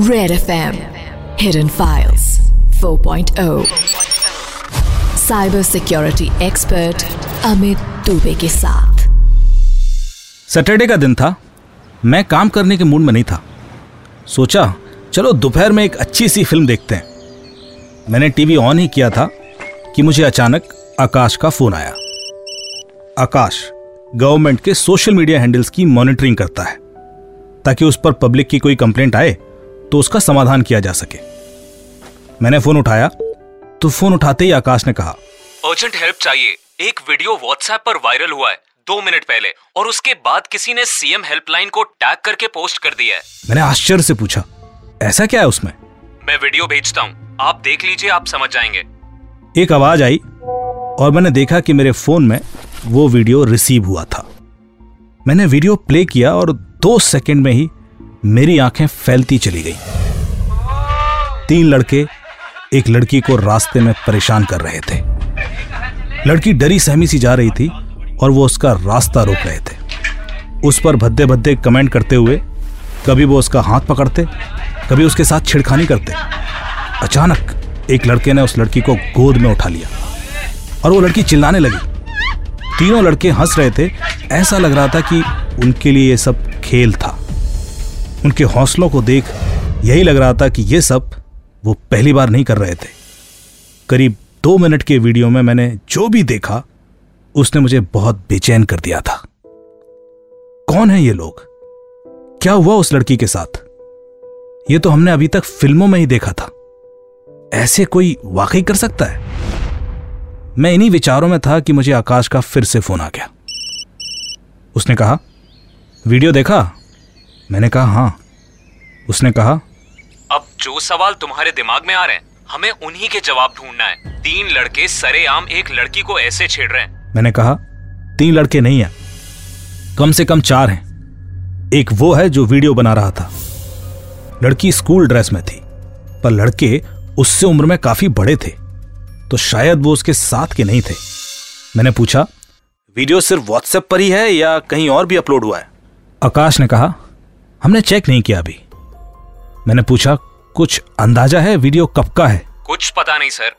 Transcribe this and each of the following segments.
Red FM Hidden Files. 4.0 Cyber Security Expert Amit Dubey के साथ. Saturday का दिन था। मैं काम करने के मूड में नहीं था। सोचा, चलो दोपहर में एक अच्छी सी फ़िल्म देखते हैं। मैंने टीवी ऑन ही किया था कि मुझे अचानक आकाश का फ़ोन आया। आकाश गवर्नमेंट के सोशल मीडिया हैंडल्स की मॉनिटरिंग करता है, ताकि उस पर पब्लिक की कोई कंप्लेंट आए। तो उसका समाधान किया जा सके। मैंने फ़ोन उठाया तो फ़ोन उठाते ही आकाश ने कहा अर्जेंट हेल्प चाहिए। एक वीडियो व्हाट्सएप पर वायरल हुआ है दो मिनट पहले और उसके बाद किसी ने सीएम हेल्पलाइन को टैग करके पोस्ट कर दिया है। मैंने आश्चर्य से पूछा ऐसा क्या है उसमें? मैं वीडियो भेजता हूँ। आप देख लीजिए आप समझ जाएँगे। एक आवाज़ आई और मैंने देखा कि मेरे फ़ोन में वो वीडियो रिसीव हुआ था। मैंने वीडियो प्ले किया और दो सेकंड में ही मेरी आँखें फैलती चली गई। तीन लड़के एक लड़की को रास्ते में परेशान कर रहे थे। लड़की डरी सहमी सी जा रही थी और वो उसका रास्ता रोक रहे थे। उस पर भद्दे भद्दे कमेंट करते हुए कभी वो उसका हाथ पकड़ते, कभी उसके साथ छिड़खानी करते। अचानक एक लड़के ने उस लड़की को गोद में उठा लिया और वो लड़की चिल्लाने लगी। तीनों लड़के हंस रहे थे। ऐसा लग रहा था कि उनके लिए ये सब खेल था। उनके हौसलों को देख यही लग रहा था कि ये सब वो पहली बार नहीं कर रहे थे। करीब दो मिनट के वीडियो में मैंने जो भी देखा, उसने मुझे बहुत बेचैन कर दिया था। कौन है ये लोग? क्या हुआ उस लड़की के साथ? ये तो हमने अभी तक फ़िल्मों में ही देखा था। ऐसे कोई वाकई कर सकता है? मैं इन्हीं विचारों में था कि मुझे आकाश का फिर से फ़ोन आ गया। उसने कहा, वीडियो देखा? मैंने कहा हाँ. उसने कहा अब जो सवाल तुम्हारे दिमाग में आ रहे हैं हमें उन्हीं के जवाब ढूंढना है। तीन लड़के सरेआम एक लड़की को ऐसे छेड़ रहे हैं. मैंने कहा तीन लड़के नहीं है कम से कम चार हैं। एक वो है जो वीडियो बना रहा था। लड़की स्कूल ड्रेस में थी पर लड़के उससे उम्र में काफ़ी बड़े थे तो शायद वो उसके साथ के नहीं थे। मैंने पूछा वीडियो सिर्फ़ व्हाट्सएप पर ही है या कहीं और भी अपलोड हुआ है? आकाश ने कहा हमने चेक नहीं किया अभी। मैंने पूछा कुछ अंदाज़ा है वीडियो कब का है? कुछ पता नहीं सर।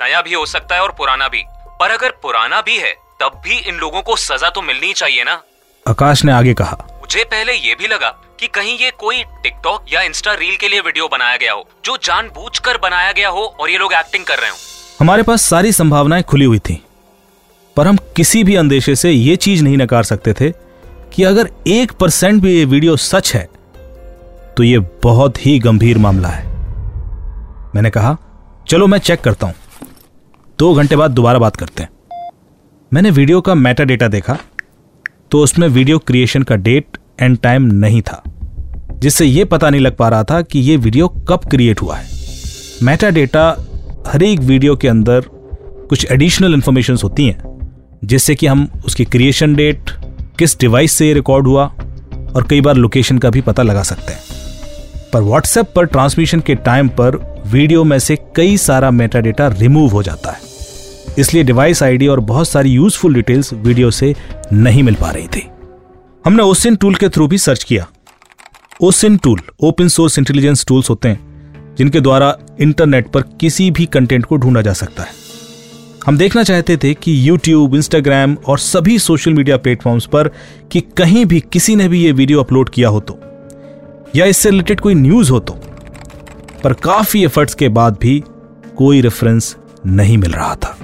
नया भी हो सकता है और पुराना भी। पर अगर पुराना भी है तब भी इन लोगों को सजा तो मिलनी चाहिए ना? आकाश ने आगे कहा। मुझे पहले ये भी लगा कि कहीं ये कोई टिकटॉक या इंस्टा रील के लिए वीडियो बनाया गया हो जो जानबूझकर बनाया गया हो और ये लोग एक्टिंग कर रहे हो। हमारे पास सारी संभावनाएँ खुली हुई थी पर हम किसी भी अंदेशे से ये चीज़ नहीं नकार सकते थे कि अगर एक परसेंट भी ये वीडियो सच है तो ये बहुत ही गंभीर मामला है। मैंने कहा, चलो मैं चेक करता हूँ। दो घंटे बाद दोबारा बात करते हैं। मैंने वीडियो का मेटा डेटा देखा तो उसमें वीडियो क्रिएशन का डेट एंड टाइम नहीं था, जिससे यह पता नहीं लग पा रहा था कि यह वीडियो कब क्रिएट हुआ है। मेटा डेटा हर एक वीडियो के अंदर कुछ एडिशनल इंफॉर्मेशन होती हैं, जिससे कि हम उसकी क्रिएशन डेट किस डिवाइस से रिकॉर्ड हुआ? और कई बार लोकेशन का भी पता लगा सकते हैं। पर व्हाट्सएप पर ट्रांसमिशन के टाइम पर वीडियो में से कई सारा मेटा डेटा रिमूव हो जाता है। इसलिए डिवाइस आईडी और बहुत सारी यूजफुल डिटेल्स वीडियो से नहीं मिल पा रही थी। हमने ओसिन टूल के थ्रू भी सर्च किया। OSINT tool open source intelligence tools होते हैं, जिनके द्वारा इंटरनेट पर किसी भी कंटेंट को ढूंढा जा सकता है। हम देखना चाहते थे कि YouTube, Instagram और सभी सोशल मीडिया प्लेटफॉर्म्स पर कि कहीं भी किसी ने भी ये वीडियो अपलोड किया हो तो या इससे रिलेटेड कोई न्यूज़ हो तो पर काफ़ी एफर्ट्स के बाद भी कोई रेफरेंस नहीं मिल रहा था।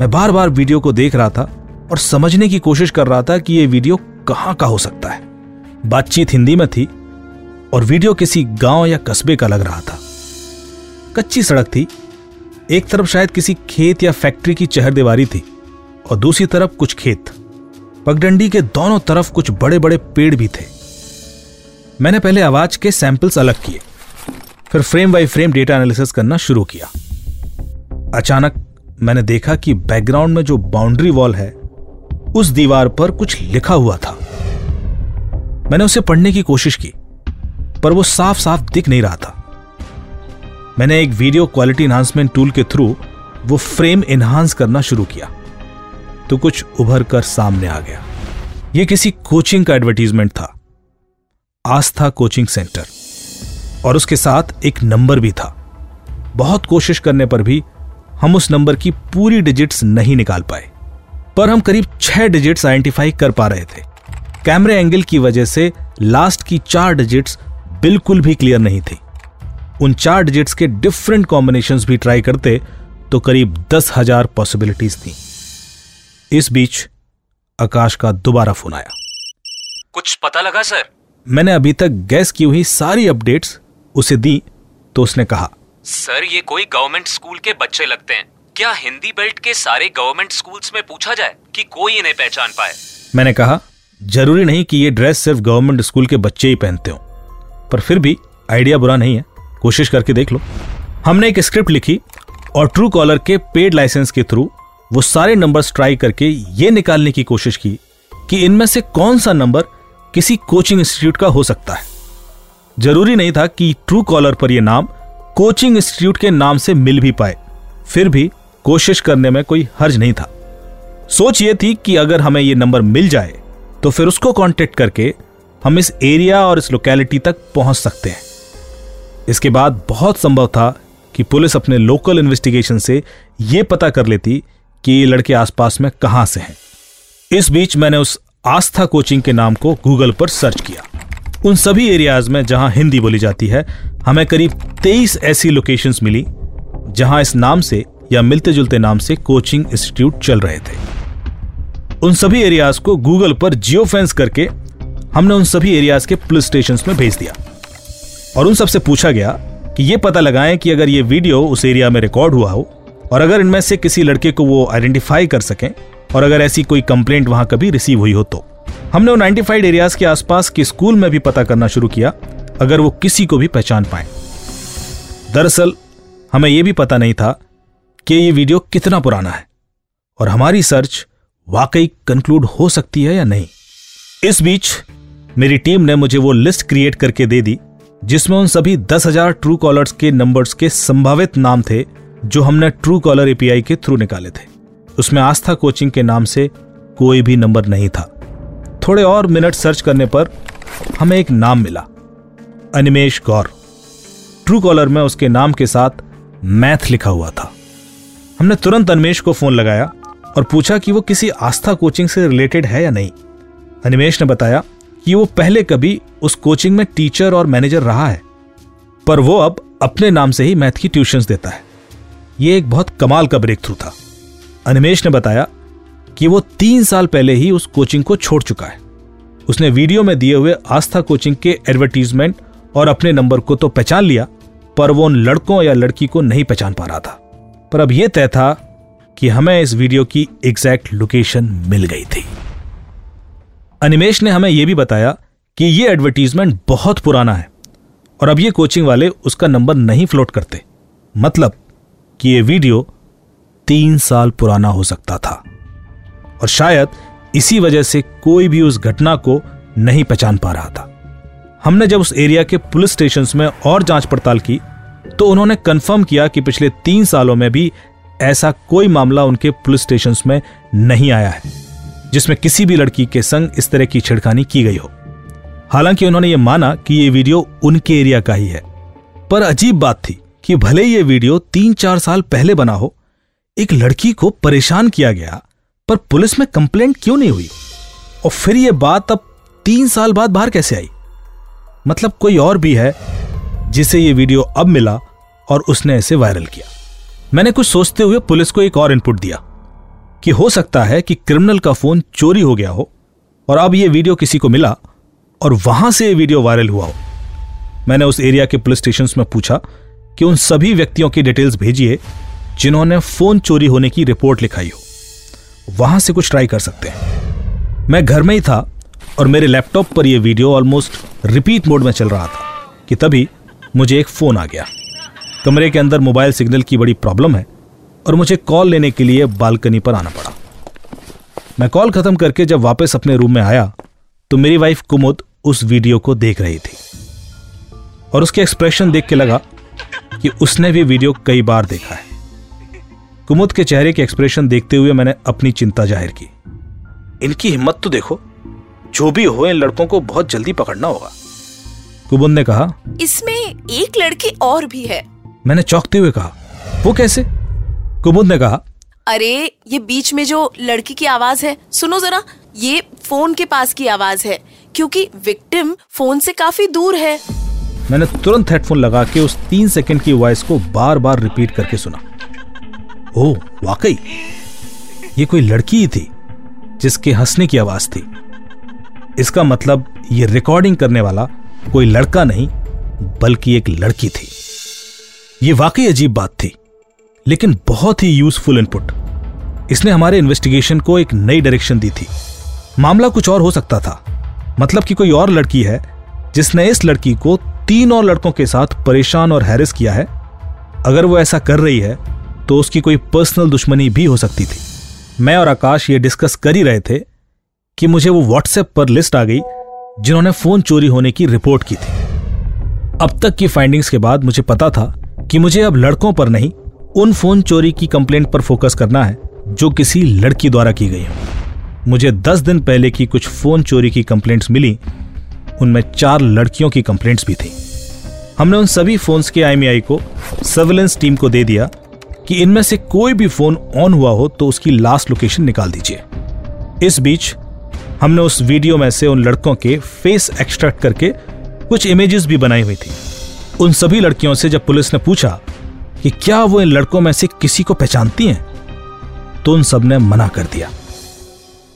मैं बार बार वीडियो को देख रहा था और समझने की कोशिश कर रहा था कि यह वीडियो कहाँ का हो सकता है। बातचीत हिंदी में थी और वीडियो किसी गाँव या कस्बे का लग रहा था। कच्ची सड़क थी एक तरफ़ शायद किसी खेत या फैक्ट्री की चहर दीवारी थी और दूसरी तरफ़ कुछ खेत। पगडंडी के दोनों तरफ़ कुछ बड़े बड़े पेड़ भी थे। मैंने पहले आवाज़ के सैंपल्स अलग किए, फिर frame by frame data analysis करना शुरू किया। अचानक मैंने देखा कि बैकग्राउंड में जो बाउंड्री वॉल है, उस दीवार पर कुछ लिखा हुआ था। मैंने उसे पढ़ने की कोशिश की, पर वो साफ़ साफ़ दिख नहीं रहा था। मैंने एक वीडियो क्वालिटी इन्हांसमेंट टूल के थ्रू वो फ्रेम इन्हांस करना शुरू किया। तो कुछ उभर कर सामने आ गया। ये किसी कोचिंग का एडवर्टीजमेंट था। आस्था कोचिंग सेंटर और उसके साथ एक नंबर भी था। बहुत कोशिश करने पर भी हम उस नंबर की पूरी डिजिट्स नहीं निकाल पाए। पर हम करीब छह डिजिट्स आइडेंटिफाई कर पा रहे थे। कैमरे एंगल की वजह से लास्ट की चार डिजिट्स बिल्कुल भी क्लियर नहीं थी। उन चार डिजिट्स के डिफरेंट कॉम्बिनेशन भी ट्राई करते तो करीब दस हज़ार पॉसिबिलिटीज थी। इस बीच आकाश का दोबारा फ़ोन आया। कुछ पता लगा सर? मैंने अभी तक गैस की हुई सारी अपडेट्स उसे दी तो उसने कहा सर ये कोई गवर्नमेंट स्कूल के बच्चे लगते हैं। क्या हिंदी बेल्ट के सारे गवर्नमेंट स्कूल्स में पूछा जाए कि कोई इन्हें पहचान पाए? मैंने कहा ज़रूरी नहीं कि ये ड्रेस सिर्फ़ गवर्नमेंट स्कूल के बच्चे ही पहनते हो पर फिर भी आइडिया बुरा नहीं है। कोशिश करके देख लो। हमने एक स्क्रिप्ट लिखी और ट्रू कॉलर के पेड लाइसेंस के थ्रू वो सारे नंबर्स ट्राई करके ये निकालने की कोशिश की कि इनमें से कौन सा नंबर किसी कोचिंग इंस्टीट्यूट का हो सकता है। ज़रूरी नहीं था कि ट्रू कॉलर पर यह नाम कोचिंग इंस्टीट्यूट के नाम से मिल भी पाए। फिर भी कोशिश करने में कोई हर्ज नहीं था। सोच ये थी कि अगर हमें यह नंबर मिल जाए तो फिर उसको कांटेक्ट करके हम इस एरिया और इस लोकेलिटी तक पहुँच सकते हैं। इसके बाद बहुत संभव था कि पुलिस अपने लोकल इन्वेस्टिगेशन से यह पता कर लेती कि ये लड़के आसपास में कहाँ से हैं। इस बीच मैंने उस आस्था कोचिंग के नाम को गूगल पर सर्च किया। उन सभी एरियाज़ में जहाँ हिंदी बोली जाती है, हमें करीब तेईस ऐसी लोकेशंस मिली, जहाँ इस नाम से या मिलते जुलते नाम से कोचिंग इंस्टीट्यूट चल रहे थे। उन सभी एरियाज़ को गूगल पर जियो फेंस करके हमने उन सभी एरियाज़ के पुलिस स्टेशन में भेज दिया। और उन सबसे पूछा गया कि यह पता लगाएँ कि अगर ये वीडियो उस एरिया में रिकॉर्ड हुआ हो, और अगर इनमें से किसी लड़के को वो आइडेंटिफाई कर सकें, और अगर ऐसी कोई कंप्लेंट वहाँ कभी रिसीव हुई हो तो। हमने वो नाइन्टी एरियाज़ के आसपास के स्कूल में भी पता करना शुरू किया, अगर वो किसी को भी पहचान पाए। दरअसल, हमें यह भी पता नहीं था कि ये वीडियो कितना पुराना है, और हमारी सर्च वाकई कंक्लूड हो सकती है या नहीं। इस बीच, मेरी टीम ने मुझे वो लिस्ट क्रिएट करके दे दी जिसमें उन सभी दस हज़ार ट्रू कॉलर्स के नंबर्स के संभावित नाम थे, जो हमने ट्रू कॉलर एपीआई के थ्रू निकाले थे। उसमें आस्था कोचिंग के नाम से कोई भी नंबर नहीं था। थोड़े और मिनट सर्च करने पर हमें एक नाम मिला, अनिमेश गौर। ट्रू कॉलर में उसके नाम के साथ मैथ लिखा हुआ था। हमने तुरंत अनिमेश को फ़ोन लगाया और पूछा कि वो किसी आस्था कोचिंग से रिलेटेड है या नहीं। अनिमेश ने बताया कि वो पहले कभी उस कोचिंग में टीचर और मैनेजर रहा है। पर वो अब अपने नाम से ही मैथ की ट्यूशंस देता है। ये एक बहुत कमाल का ब्रेक थ्रू था। अनिमेश ने बताया कि वो तीन साल पहले ही उस कोचिंग को छोड़ चुका है। उसने वीडियो में दिए हुए आस्था कोचिंग के एडवर्टीजमेंट और अपने नंबर को तो पहचान लिया, पर वो उन लड़कों या लड़की को नहीं पहचान पा रहा था। पर अब यह तय था कि हमें इस वीडियो की एग्जैक्ट लोकेशन मिल गई थी। अनिमेश ने हमें यह भी बताया कि यह एडवर्टीजमेंट बहुत पुराना है और अब ये कोचिंग वाले उसका नंबर नहीं फ्लोट करते। मतलब कि यह वीडियो तीन साल पुराना हो सकता था। और शायद इसी वजह से कोई भी उस घटना को नहीं पहचान पा रहा था। हमने जब उस एरिया के पुलिस स्टेशन में और जाँच पड़ताल की तो उन्होंने कंफर्म किया कि पिछले तीन सालों में भी ऐसा कोई मामला उनके पुलिस स्टेशन में नहीं आया है। जिसमें किसी भी लड़की के संग इस तरह की छिड़खानी की गई हो। हालाँकि उन्होंने ये माना कि ये वीडियो उनके एरिया का ही है। पर अजीब बात थी कि भले ये वीडियो तीन चार साल पहले बना हो, एक लड़की को परेशान किया गया, पर पुलिस में कंप्लेंट क्यों नहीं हुई? और फिर यह बात अब तीन साल बाद बाहर कैसे आई? मतलब कोई और भी है जिसे यह वीडियो अब मिला और उसने इसे वायरल किया। मैंने कुछ सोचते हुए पुलिस को एक और इनपुट दिया। कि हो सकता है कि क्रिमिनल का फ़ोन चोरी हो गया हो और अब यह वीडियो किसी को मिला और वहाँ से यह वीडियो वायरल हुआ हो। मैंने उस एरिया के पुलिस स्टेशन में पूछा कि उन सभी व्यक्तियों की डिटेल्स भेजिए जिन्होंने फ़ोन चोरी होने की रिपोर्ट लिखाई हो। वहाँ से कुछ ट्राई कर सकते हैं। मैं घर में ही था और मेरे लैपटॉप पर यह वीडियो ऑलमोस्ट रिपीट मोड में चल रहा था कि तभी मुझे एक फ़ोन आ गया। कमरे के अंदर मोबाइल सिग्नल की बड़ी प्रॉब्लम है। और मुझे कॉल लेने के लिए बालकनी पर आना पड़ा। मैं कॉल खत्म करके जब वापस अपने रूम में आया तो मेरी वाइफ कुमुद उस वीडियो को देख रही थी। और उसके एक्सप्रेशन देख के लगा कि उसने भी वीडियो कई बार देखा है। कुमुद के चेहरे के एक्सप्रेशन देखते हुए मैंने अपनी चिंता ज़ाहिर की। इनकी हिम्मत तो देखो जो भी हो इन लड़कों को बहुत जल्दी पकड़ना होगा। कुमुद ने कहा इसमें एक लड़की और भी है। मैंने चौंकते हुए कहा वो कैसे? कुबुद ने कहा अरे ये बीच में जो लड़की की आवाज़ है सुनो जरा ये फ़ोन के पास की आवाज़ है क्योंकि विक्टिम फ़ोन से काफ़ी दूर है। मैंने तुरंत हेडफोन लगा के उस तीन सेकंड की वॉइस को बार बार रिपीट करके सुना। ओ वाकई ये कोई लड़की ही थी जिसके हंसने की आवाज़ थी। इसका मतलब ये रिकॉर्डिंग करने वाला कोई लड़का नहीं बल्कि एक लड़की थी। ये वाकई अजीब बात थी। लेकिन बहुत ही यूजफुल इनपुट इसने हमारे इन्वेस्टिगेशन को एक नई डायरेक्शन दी थी। मामला कुछ और हो सकता था। मतलब कि कोई और लड़की है, जिसने इस लड़की को तीन और लड़कों के साथ परेशान और हैरिस किया है। अगर वो ऐसा कर रही है तो उसकी कोई पर्सनल दुश्मनी भी हो सकती थी। मैं और आकाश ये डिस्कस कर ही रहे थे कि मुझे वो व्हाट्सएप पर लिस्ट आ गई, जिन्होंने फ़ोन चोरी होने की रिपोर्ट की थी। अब तक की फाइंडिंग्स के बाद मुझे पता था कि मुझे अब लड़कों पर नहीं उन फ़ोन चोरी की कंप्लेंट पर फोकस करना है, जो किसी लड़की द्वारा की गई हो। मुझे दस दिन पहले की कुछ फ़ोन चोरी की कंप्लेंट्स मिली। उनमें चार लड़कियों की कंप्लेंट्स भी थी। हमने उन सभी फोन्स के आईएमईआई को, सर्विलेंस टीम को दे दिया कि इनमें से कोई भी फ़ोन ऑन हुआ हो तो उसकी लास्ट लोकेशन निकाल दीजिए। इस बीच, हमने उस वीडियो में से उन लड़कों के फेस एक्सट्रैक्ट करके कुछ इमेजेस भी बनाई हुई थी। उन सभी लड़कियों से जब पुलिस ने पूछा कि क्या वो इन लड़कों में से किसी को पहचानती हैं? तो उन सबने मना कर दिया।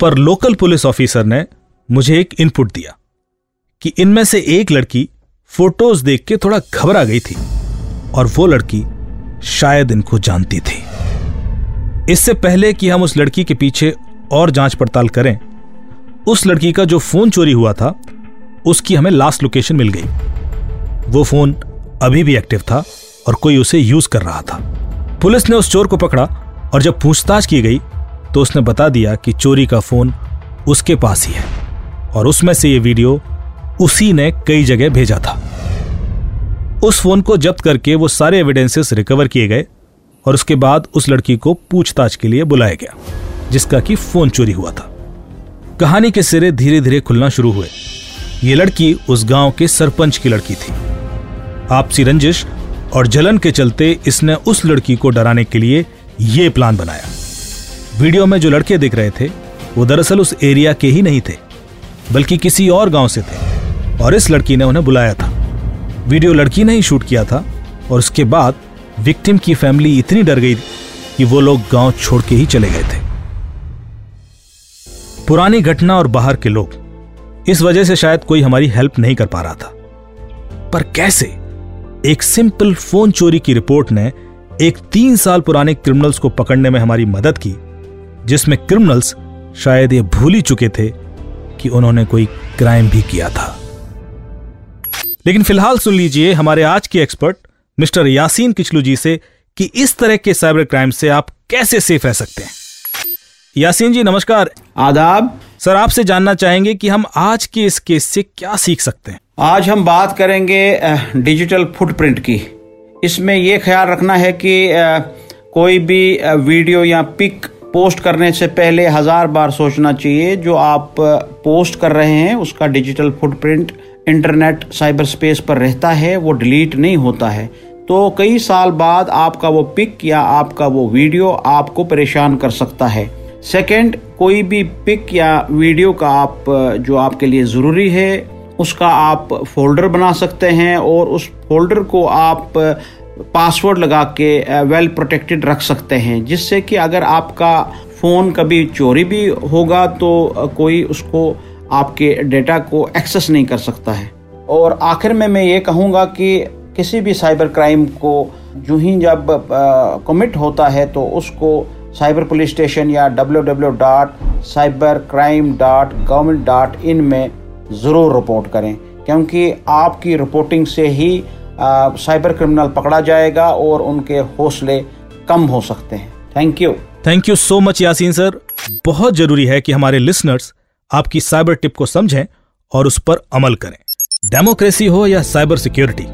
पर लोकल पुलिस ऑफिसर ने मुझे एक इनपुट दिया कि इनमें से एक लड़की फ़ोटोज़ देख के थोड़ा घबरा गई थी और वो लड़की शायद इनको जानती थी। इससे पहले कि हम उस लड़की के पीछे और जाँच पड़ताल करें, उस लड़की का जो फ़ोन चोरी हुआ था, उसकी हमें लास्ट लोकेशन मिल गई। वो फ़ोन अभी भी एक्टिव था और कोई उसे यूज़ कर रहा था। पुलिस ने उस चोर को पकड़ा और जब पूछताछ की गई तो उसने बता दिया कि चोरी का फ़ोन उसके पास ही है और उसमें से ये वीडियो उसी ने कई जगह भेजा था। उस फ़ोन को जब्त करके वो सारे एविडेंसेस रिकवर किए गए और उसके बाद उस लड़की को पूछताछ के लिए बुलाया गया, जिसका कि फ़ोन चोरी हुआ था। कहानी के सिरे धीरे धीरे खुलना शुरू हुए। ये लड़की उस गाँव के सरपंच की लड़की थी। आपसी रंजिश और जलन के चलते इसने उस लड़की को डराने के लिए ये प्लान बनाया। वीडियो में जो लड़के दिख रहे थे, वो दरअसल उस एरिया के ही नहीं थे, बल्कि किसी और गाँव से थे, और इस लड़की ने उन्हें बुलाया था। वीडियो लड़की ने ही शूट किया था, और उसके बाद विक्टिम की फैमिली इतनी डर गई कि वो लोग गाँव छोड़ के ही चले गए थे। पुरानी घटना और बाहर के लोग, इस वजह से शायद कोई हमारी हेल्प नहीं कर पा रहा था। पर कैसे? एक सिंपल फ़ोन चोरी की रिपोर्ट ने एक तीन साल पुराने क्रिमिनल्स को पकड़ने में हमारी मदद की जिसमें क्रिमिनल्स शायद ये भूल ही चुके थे कि उन्होंने कोई क्राइम भी किया था। लेकिन फ़िलहाल सुन लीजिए हमारे आज के एक्सपर्ट मिस्टर यासीन किचलू जी से कि इस तरह के साइबर क्राइम से आप कैसे सेफ़ रह सकते हैं। यासीन जी नमस्कार। आदाब। सर आपसे जानना चाहेंगे कि हम आज के इस केस से क्या सीख सकते हैं। आज हम बात करेंगे डिजिटल फुटप्रिंट की। इसमें यह ख्याल रखना है कि कोई भी वीडियो या पिक पोस्ट करने से पहले हज़ार बार सोचना चाहिए। जो आप पोस्ट कर रहे हैं, उसका digital footprint internet cyber space पर रहता है, वो डिलीट नहीं होता है। तो कई साल बाद आपका वो पिक या आपका वो वीडियो आपको परेशान कर सकता है। सेकंड कोई भी पिक या वीडियो का आप जो आपके लिए ज़रूरी है उसका आप फोल्डर बना सकते हैं और उस फोल्डर को आप पासवर्ड लगा के वेल प्रोटेक्टेड रख सकते हैं, जिससे कि अगर आपका फ़ोन कभी चोरी भी होगा तो कोई उसको आपके डेटा को एक्सेस नहीं कर सकता है। और आखिर में मैं ये कहूँगा कि किसी भी साइबर क्राइम को जो ही जब कमिट होता है तो उसको साइबर पुलिस स्टेशन या W W dot cyber crime dot government dot in में ज़रूर रिपोर्ट करें क्योंकि आपकी रिपोर्टिंग से ही आ, साइबर क्रिमिनल पकड़ा जाएगा और उनके हौसले कम हो सकते हैं। Thank you thank you so much Yasin sir बहुत ज़रूरी है कि हमारे लिसनर्स आपकी साइबर टिप को समझें और उस पर अमल करें। डेमोक्रेसी हो या साइबर सिक्योरिटी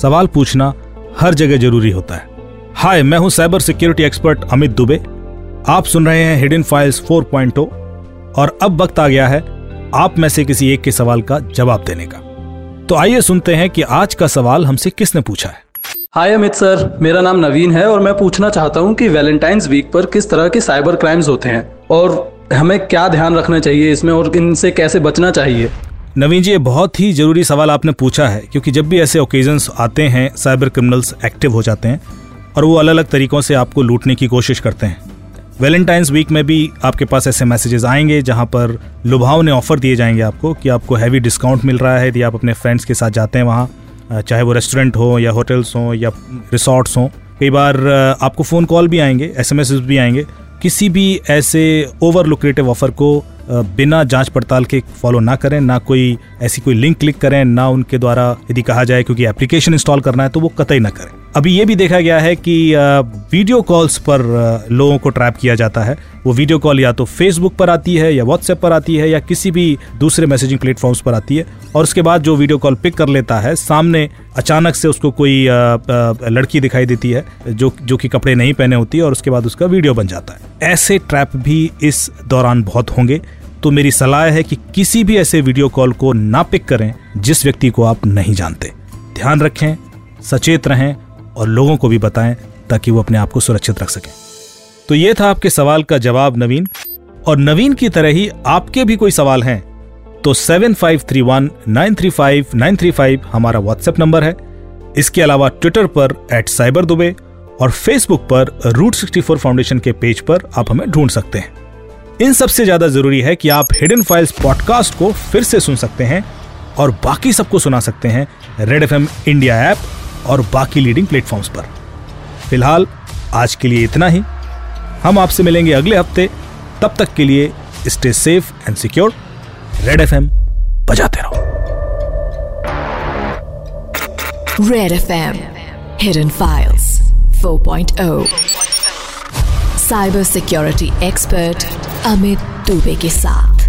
सवाल पूछना हर जगह ज़रूरी होता है। हाय मैं हूँ cyber security expert Amit Dubey. आप सुन रहे हैं हिडन फाइल्स 4.0 और अब वक्त आ गया है आप में से किसी एक के सवाल का जवाब देने का। तो आइए सुनते हैं कि आज का सवाल हमसे किसने पूछा है। हाय अमित सर मेरा नाम नवीन है और मैं पूछना चाहता हूँ कि वैलेंटाइंस वीक पर किस तरह के साइबर क्राइम्स होते हैं और हमें क्या ध्यान रखना चाहिए इसमें और इनसे कैसे बचना चाहिए? नवीन जी ये बहुत ही ज़रूरी सवाल आपने पूछा है क्योंकि जब भी ऐसे ओकेजन्स आते हैं साइबर क्रिमिनल्स एक्टिव हो जाते हैं और वो अलग अलग तरीकों से आपको लूटने की कोशिश करते हैं। वैलेंटाइंस वीक में भी आपके पास ऐसे मैसेजेस आएँगे जहाँ पर लुभाव ने ऑफ़र दिए जाएँगे आपको कि आपको हैवी डिस्काउंट मिल रहा है, यदि आप अपने फ्रेंड्स के साथ जाते हैं वहाँ चाहे वो रेस्टोरेंट हो या होटल्स हों या रिसोर्ट्स हों। कई बार आपको फ़ोन कॉल भी आएँगे एसएमएस भी आएँगे। किसी भी ऐसे ओवर लुक्रेटिव ऑफ़र को बिना जाँच पड़ताल के फॉलो ना करें, ना कोई ऐसी कोई लिंक क्लिक करें, ना उनके द्वारा यदि कहा जाए क्योंकि एप्लीकेशन इंस्टॉल करना है तो वो कतई ना करें। अभी ये भी देखा गया है कि वीडियो कॉल्स पर लोगों को ट्रैप किया जाता है। वो वीडियो कॉल या तो फेसबुक पर आती है या व्हाट्सएप पर आती है या किसी भी दूसरे मैसेजिंग प्लेटफॉर्म्स पर आती है और उसके बाद जो वीडियो कॉल पिक कर लेता है, सामने अचानक से उसको कोई लड़की दिखाई देती है, जो जो कि कपड़े नहीं पहने होती है और उसके बाद उसका वीडियो बन जाता है। ऐसे ट्रैप भी इस दौरान बहुत होंगे। तो मेरी सलाह है कि किसी भी ऐसे वीडियो कॉल को ना पिक करें जिस व्यक्ति को आप नहीं जानते। ध्यान रखें, सचेत रहें और लोगों को भी बताएँ ताकि वो अपने आप को सुरक्षित रख सकें। तो ये था आपके सवाल का जवाब, नवीन। और नवीन की तरह ही आपके भी कोई सवाल हैं तो seven five three one nine three five nine three five हमारा व्हाट्सएप नंबर है। इसके अलावा ट्विटर पर एट साइबर दुबे और फेसबुक पर रूट सिक्सटी फोर फाउंडेशन के पेज पर आप हमें ढूंढ सकते हैं। इन सबसे ज़्यादा ज़रूरी है कि आप हिडन फाइल्स पॉडकास्ट को फिर से सुन सकते हैं और बाकी सबको सुना सकते हैं रेड एफएम इंडिया ऐप और बाकी लीडिंग प्लेटफॉर्म्स पर। फ़िलहाल, आज के लिए इतना ही। हम आपसे मिलेंगे अगले हफ़्ते। तब तक के लिए stay safe and secure Red FM बजाते रहो। Red F M hidden files 4.0 cyber security expert Amit Dubey के साथ।